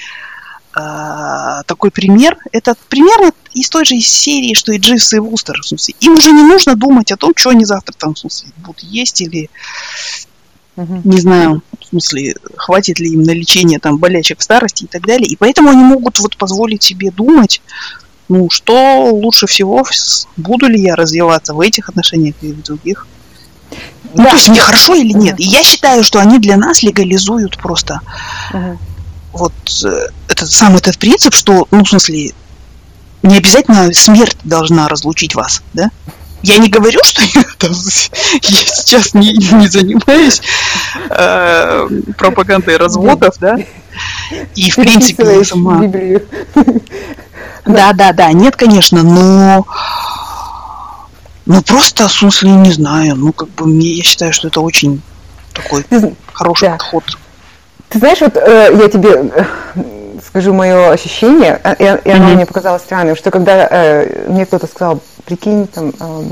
э, такой пример. Это примерно из той же серии, что и Дживс и Вустер. В смысле. Им уже не нужно думать о том, что они завтра там, в смысле, будут есть или не знаю, в смысле, хватит ли им на лечение там болячек в старости и так далее. И поэтому они могут вот позволить себе думать ну, что лучше всего, буду ли я развиваться в этих отношениях или в других. Ну, да. то есть мне хорошо или нет. И я считаю, что они для нас легализуют просто угу. вот э, этот сам этот принцип, что, ну, в смысле, не обязательно смерть должна разлучить вас, да? Я не говорю, что я, там, я сейчас не, не занимаюсь э, пропагандой разводов, да? И в принципе я сама. Да, да, да, нет, конечно, но ну просто, в смысле, не знаю, ну как бы мне, я считаю, что это очень такой хороший да. подход. Ты знаешь, вот э, я тебе э, скажу мое ощущение, э, и, и оно mm-hmm. мне показалось странным, что когда э, мне кто-то сказал, прикинь, там, э,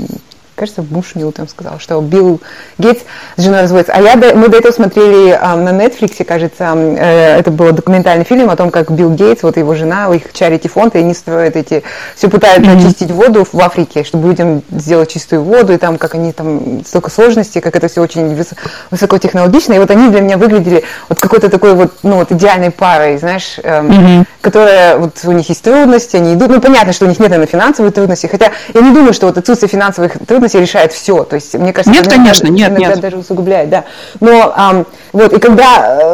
кажется, Буш Ньютон сказал, что Билл Гейтс с женой разводится. А я, мы до этого смотрели а, на Netflix, кажется, э, это был документальный фильм о том, как Билл Гейтс, вот его жена, у их чарити фонд, и они строят эти, все пытаются mm-hmm. очистить воду в Африке, чтобы людям сделать чистую воду, и там, как они там, столько сложностей, как это все очень выс- высокотехнологично, и вот они для меня выглядели вот какой-то такой вот, ну, вот идеальной парой, знаешь, эм, mm-hmm. которая, вот у них есть трудности, они идут, ну, понятно, что у них нет, наверное, финансовых трудностей, хотя я не думаю, что вот отсутствие финансовых трудностей трудности решает все. То есть, мне кажется, нет, конечно, нет, иногда нет. даже усугубляет, да. Но а, вот, и когда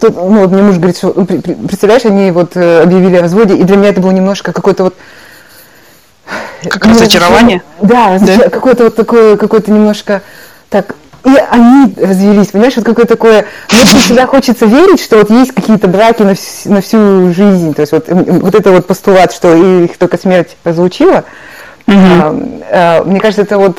тут, ну, вот мне муж говорит, что, представляешь, они вот э, объявили о разводе, и для меня это было немножко какой-то вот как разочарование? Да, да? какое-то вот такое, какое-то немножко так и они развелись, понимаешь, вот какое-то такое, мне всегда хочется верить, что вот есть какие-то браки на, всю, на всю жизнь, то есть вот, вот это вот постулат, что их только смерть разлучила, Угу. Мне кажется, это вот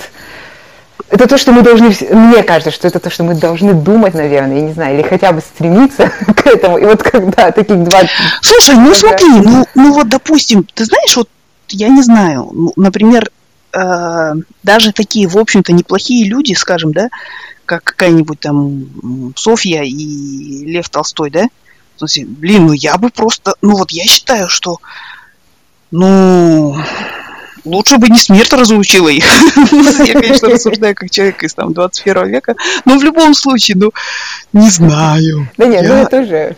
это то, что мы должны, мне кажется, что это то, что мы должны думать, наверное, я не знаю, или хотя бы стремиться к этому. И вот когда таких два... Слушай, ну смотри, ну, ну вот, допустим, ты знаешь, вот я не знаю, ну, например, э, даже такие, в общем-то, неплохие люди, скажем, да, как какая-нибудь там Софья и Лев Толстой, да, в смысле, блин, ну я бы просто, ну вот я считаю, что, ну, лучше бы не смерть разлучила их. Я, конечно, рассуждаю как человек из там 21 века, но в любом случае, ну, не знаю. Да нет, ну это же...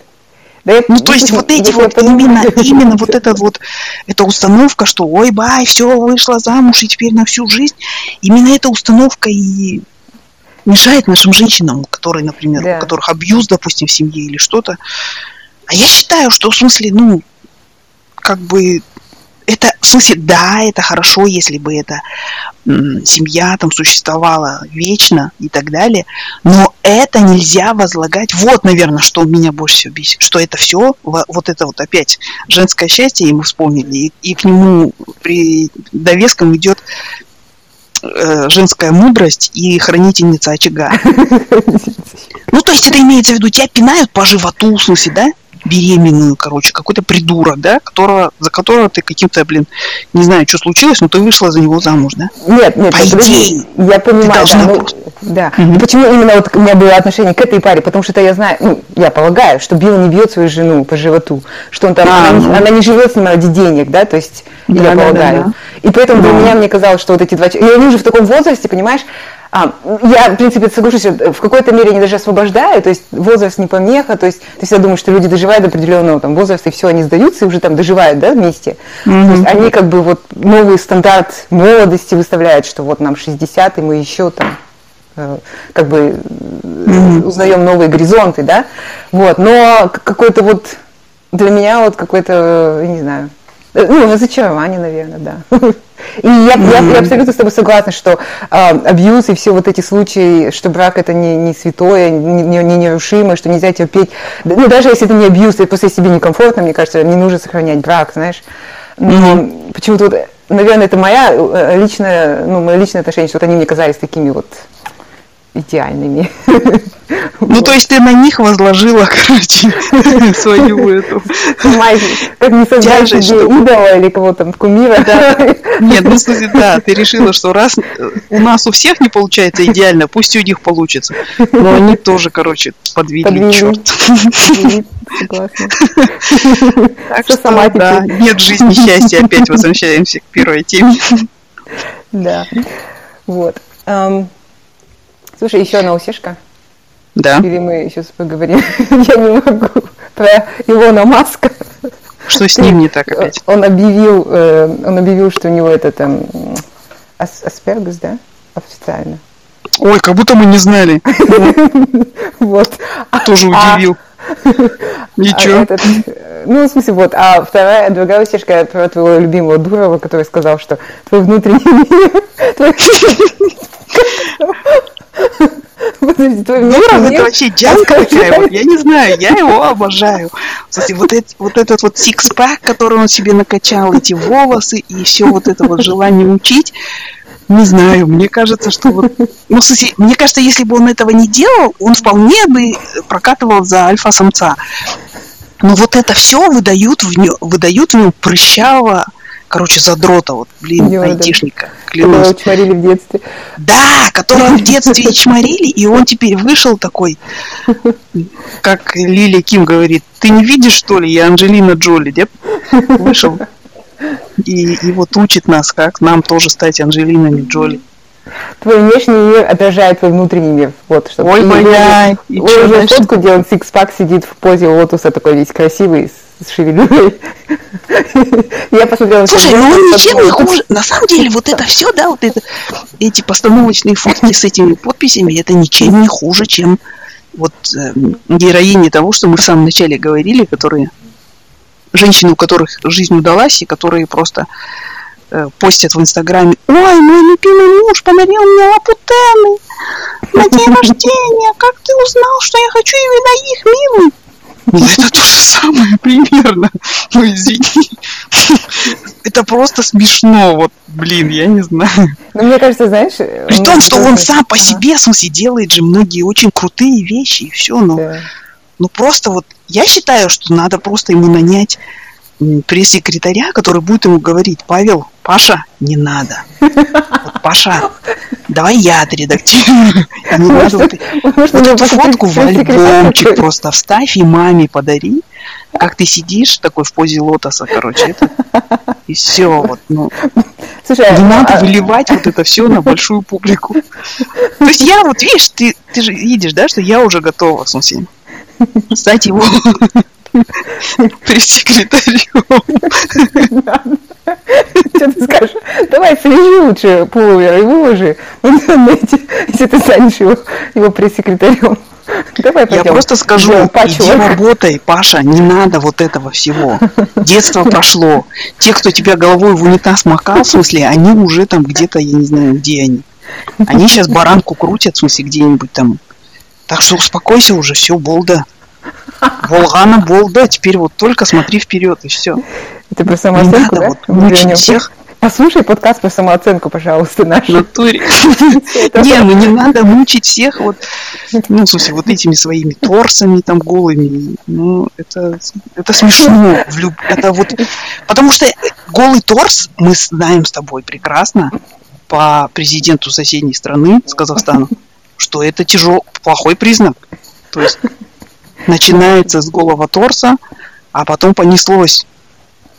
Да я, ну, то есть вот эти вот, именно, именно вот эта вот, эта установка, что ой, бай, все, вышла замуж, и теперь на всю жизнь, именно эта установка и мешает нашим женщинам, которые, например, да. у которых абьюз, допустим, в семье или что-то. А я считаю, что в смысле, ну, как бы это, в смысле, да, это хорошо, если бы эта семья там существовала вечно и так далее, но это нельзя возлагать. Вот, наверное, что меня больше всего бесит, что это все, вот это вот опять женское счастье, и мы вспомнили, и, и к нему при довеском идет э, женская мудрость и хранительница очага. Ну, то есть это имеется в виду, тебя пинают по животу, в смысле, да? Беременную, короче, какой-то придурок, да, которого, за которого ты каким-то, блин, не знаю, что случилось, но ты вышла за него замуж, да? Нет, нет, по идее, я понимаю, да, ну, да. Угу. Почему именно вот у меня было отношение к этой паре? Потому что я знаю, ну, я полагаю, что Билл не бьет свою жену по животу, что он там, а, она, ну. она не живет с ним ради денег, да, то есть, да, я да, полагаю. Да, да. И поэтому да. для меня, мне казалось, что вот эти два... Они уже в таком возрасте, понимаешь, а, я, в принципе, соглашусь, в какой-то мере они даже освобождают, то есть возраст не помеха, то есть ты всегда думаешь, что люди доживают до определенного там, возраста, и все, они сдаются и уже там доживают, да, вместе. Mm-hmm. То есть они как бы вот новый стандарт молодости выставляют, что вот нам 60, и мы еще там э, как бы mm-hmm. узнаем новые горизонты, да, вот, но какой-то вот для меня вот какой-то, не знаю, э, ну, разочарование, наверное, да. И я, mm-hmm. я, я абсолютно с тобой согласна, что э, абьюз и все вот эти случаи, что брак это не, не святое, не, не, не нерушимое, что нельзя терпеть. Ну, даже если это не абьюз, это просто себе некомфортно, мне кажется, не нужно сохранять брак, знаешь. Но mm-hmm. почему-то вот, наверное, это моя э, личная, ну, мое личное отношение, что вот они мне казались такими вот идеальными. Ну, то есть ты на них возложила, короче, свою эту... Как не создать себе идола или кого-то кумира. Да. Нет, ну, смысле, да, ты решила, что раз у нас у всех не получается идеально, пусть у них получится. Но они тоже, короче, подвели, черт. Согласна. Так что, да, нет жизни счастья, опять возвращаемся к первой теме. Да, вот. Слушай, еще одна усишка. Да. Или мы сейчас поговорим? Я не могу. Про Илона Маска. Что с ним не так опять? Он объявил, э, он объявил, что у него это там аспергус, да? Официально. Ой, как будто мы не знали. Вот. Тоже а удивил. Ничего. А ну, в смысле, вот. А вторая, другая усечка про твоего любимого Дурова, который сказал, что твой внутренний мир... Подожди, твой Дуров это вообще джазка такая, вот, я не знаю, я его обожаю. Кстати, вот, этот, вот этот вот сикспак, который он себе накачал, эти волосы и все вот это вот желание учить, не знаю, мне кажется, что вот... Ну, в смысле, мне кажется, если бы он этого не делал, он вполне бы прокатывал за альфа-самца. Но вот это все выдают в, нем, выдают в нем прыщавого, короче, задрота, вот, блин, Йода. айтишника. Которого чморили в детстве. Да, которого в детстве чморили, и он теперь вышел такой, как Лилия Ким говорит, ты не видишь, что ли, я Анджелина Джоли, деп? Вышел. И, и вот учит нас, как нам тоже стать Анджелинами Джоли твой внешний мир отражает твой внутренний мир. Вот что. Ой, блядь. Вы уже фотку, где он сикспак сидит в позе лотуса, такой весь красивый, с шевелюрой. Я посмотрела... Слушай, ну он ничем не хуже. На самом деле, вот это все, да, вот это, эти постановочные фотки с этими подписями, это ничем не хуже, чем вот э, героини того, что мы в самом начале говорили, которые женщины, у которых жизнь удалась, и которые просто э, постят в Инстаграме, ой, мой любимый муж подарил мне лапутены на день рождения, как ты узнал, что я хочу именно их, милый? Ну, это то же самое примерно. Ну, извини. Это просто смешно, вот, блин, я не знаю. Ну, мне кажется, знаешь... При том, что он сам по себе, в смысле, делает же многие очень крутые вещи, и все, но... Ну, просто вот, я считаю, что надо просто ему нанять пресс-секретаря, который будет ему говорить, Павел, Паша, не надо. Вот, Паша, давай я отредактирую. Не надо вот, вот эту фотку в альбомчик просто вставь и маме подари. Как ты сидишь такой в позе лотоса, короче, это, и все, вот, ну. Слушай, не а... надо выливать вот это все на большую публику. То есть я вот, видишь, ты, ты же видишь, да, что я уже готова, смысле, стать его пресс-секретарем. Что ты скажешь? Давай свяжи лучше пуловер и выложи в интернете, если ты станешь его, его пресс-секретарем. Давай пойдем. Я просто скажу, иди работай, Паша, не надо вот этого всего. Детство прошло. Те, кто тебя головой в унитаз макал, в смысле, они уже там где-то, я не знаю, где они. Они сейчас баранку крутят, в смысле, где-нибудь там. Так что успокойся уже, все, болда. Волгана Болда, теперь вот только смотри вперед, и все. Это про самооценку, да? Вот мучить всех. Послушай подкаст про самооценку, пожалуйста, наш. натуре. Не, ну не надо мучить всех вот, ну, в смысле, вот этими своими торсами там голыми. Ну, это, это смешно. Это вот, потому что голый торс мы знаем с тобой прекрасно по президенту соседней страны, с Казахстана, что это тяжелый, плохой признак. То есть начинается с голого торса, а потом понеслось.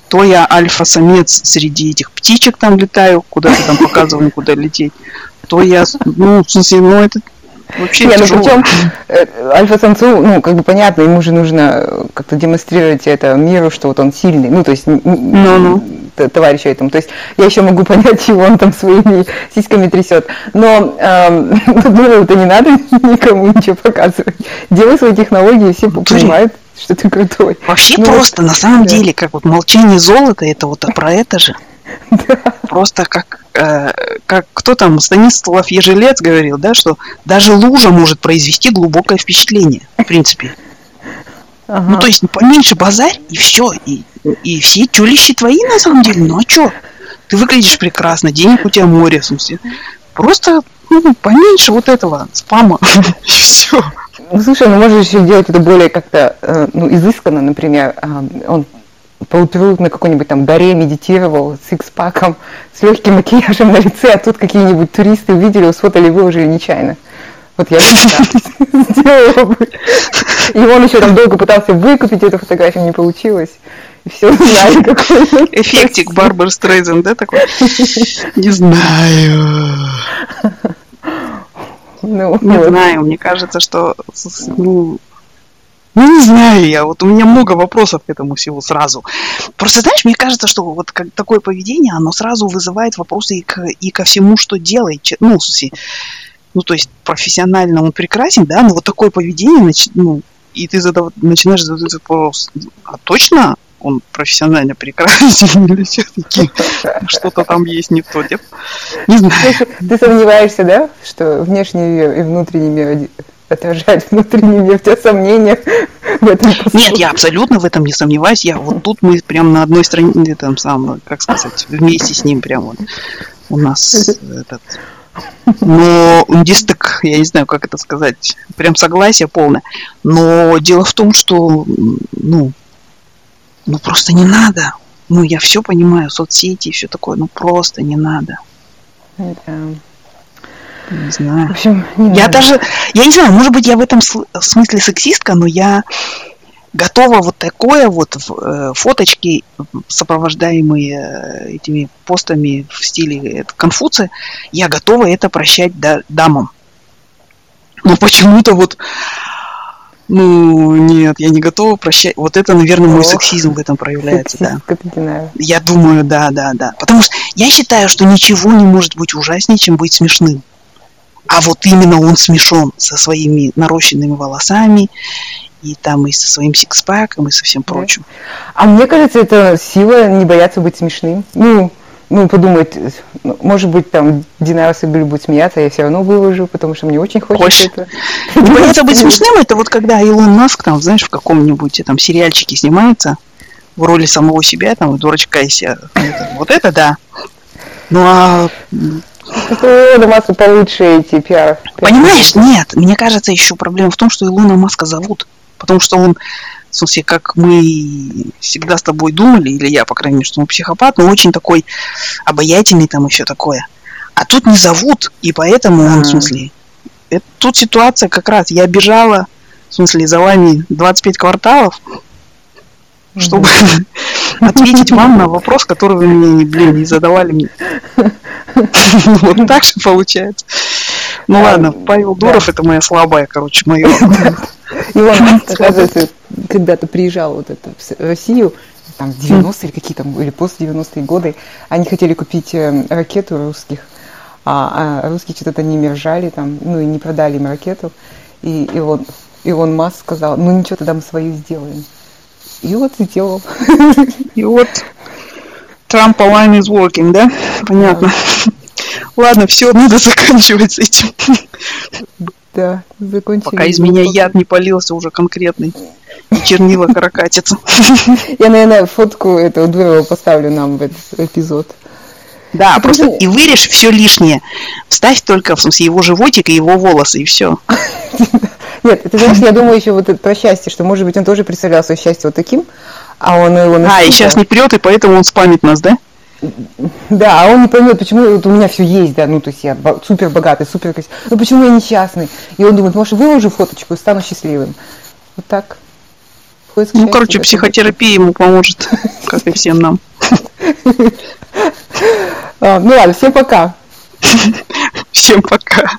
То я альфа-самец среди этих птичек там летаю, куда-то там показываю, куда лететь, то я, ну, в смысле, ну, это Вообще Не, ну причем э, альфа-самцу, ну, как бы понятно, ему же нужно как-то демонстрировать это миру, что вот он сильный, ну, то есть ну, ну. Товарищу этому. То есть я еще могу понять его, он там своими сиськами трясет. Но э, думаю, это не надо никому ничего показывать. Делай свои технологии, все понимают что ты крутой. Вообще ну, просто, на самом да. деле, как вот молчание золота, это вот про это же. Просто как, э, как кто там, Станислав Ежелец говорил, да, что даже лужа может произвести глубокое впечатление, в принципе. Ага. Ну, то есть поменьше базарь, и все. И, и все тюлищи твои, на самом деле. Ну, а что? Ты выглядишь прекрасно, денег у тебя море, в смысле. Просто ну, поменьше вот этого спама. и все. Ну, слушай, ну можешь еще делать это более как-то э, ну, изысканно, например, э, он поутру на какой-нибудь там горе медитировал с икс-паком, с легким макияжем на лице, а тут какие-нибудь туристы увидели, сфотали, выложили нечаянно. Вот я бы сделала бы. И он еще там долго пытался выкупить эту фотографию, не получилось. И все знали, какой Эффектик Барбар Стрейзен, да, такой? Не знаю. Ну, не вот. знаю, мне кажется, что ну, ну, не знаю я, вот у меня много вопросов к этому всего сразу. Просто, знаешь, мне кажется, что вот как, такое поведение, оно сразу вызывает вопросы и, к, и ко всему, что делает. Ну, в смысле, ну, то есть профессионально он прекрасен, да, но вот такое поведение, нач, ну, и ты задав, начинаешь задавать вопрос, а точно он профессионально прекрасен или все-таки что-то там есть не в то? Не знаю. Ты сомневаешься, да, что внешний и внутренний мир отражать внутренний мир, у тебя сомнения в этом поступке. Нет, я абсолютно в этом не сомневаюсь. Я вот тут мы прям на одной странице, там сам, как сказать, вместе с ним прям вот у нас этот... Но здесь так, я не знаю, как это сказать, прям согласие полное. Но дело в том, что, ну, ну просто не надо. ну, я все понимаю, соцсети и все такое, ну, просто не надо. Да. Не знаю. В общем, не я надо. даже, я не знаю, может быть, я в этом смысле сексистка, но я готова вот такое вот э, фоточки, сопровождаемые э, этими постами в стиле Конфуция, я готова это прощать да, дамам. Но почему-то вот ну, нет, я не готова прощать. Вот это, наверное, мой Ох, сексизм в этом проявляется, да. Я думаю, да, да, да. Потому что я считаю, что ничего не может быть ужаснее, чем быть смешным. А вот именно он смешон со своими нарощенными волосами и там и со своим сикспаком и со всем прочим. А мне кажется, это сила не бояться быть смешным. Ну, ну, подумать, ну, может быть, там Динара Сабель будет смеяться, я все равно выложу, потому что мне очень хочется Хочешь. это. Не бояться быть смешным, это вот когда Илон Маск, там, знаешь, в каком-нибудь там сериальчике снимается в роли самого себя, там, дурачка из себя. Вот это да. Ну, а Илона Маска получше эти пиар. Понимаешь, нет, мне кажется, еще проблема в том, что Илона Маска зовут. Потому что он, в смысле, как мы всегда с тобой думали, или я, по крайней мере, что он психопат, но очень такой обаятельный там все такое. А тут не зовут, и поэтому он, в смысле, это, тут ситуация как раз, я бежала, в смысле, за вами 25 кварталов, чтобы ответить вам на вопрос, который вы мне, блин, не задавали мне. Вот так же получается. Ну ладно, Павел Дуров это моя слабая, короче, мое. И он, оказывается, когда-то приезжал вот это в Россию, там в 90-е или какие там, или после 90-е годы, они хотели купить э, ракету русских, а, а русские что-то не ржали там, ну и не продали им ракету. И, и он, и он Маск сказал, ну ничего, тогда мы свою сделаем. И вот сделал. И вот Trump line is working, да? Понятно. Ладно, все, надо заканчивать с этим. Да, закончили. Пока из меня яд не полился уже конкретный. И чернила каракатица. Я, наверное, фотку этого Дурова поставлю нам в этот эпизод. Да, просто и вырежь все лишнее. Вставь только, в смысле, его животик и его волосы, и все. Нет, ты знаешь, я думаю еще вот про счастье, что, может быть, он тоже представлял свое счастье вот таким, а он его... А, и сейчас не прет, и поэтому он спамит нас, да? Да, а он не поймет, почему вот у меня все есть, да, ну, то есть я супер богатый, супер красивый, ну, почему я несчастный? И он думает, может, выложу фоточку и стану счастливым. Вот так. Ну, короче, психотерапия ему поможет, как и всем нам. А, ну ладно, всем пока. Всем пока.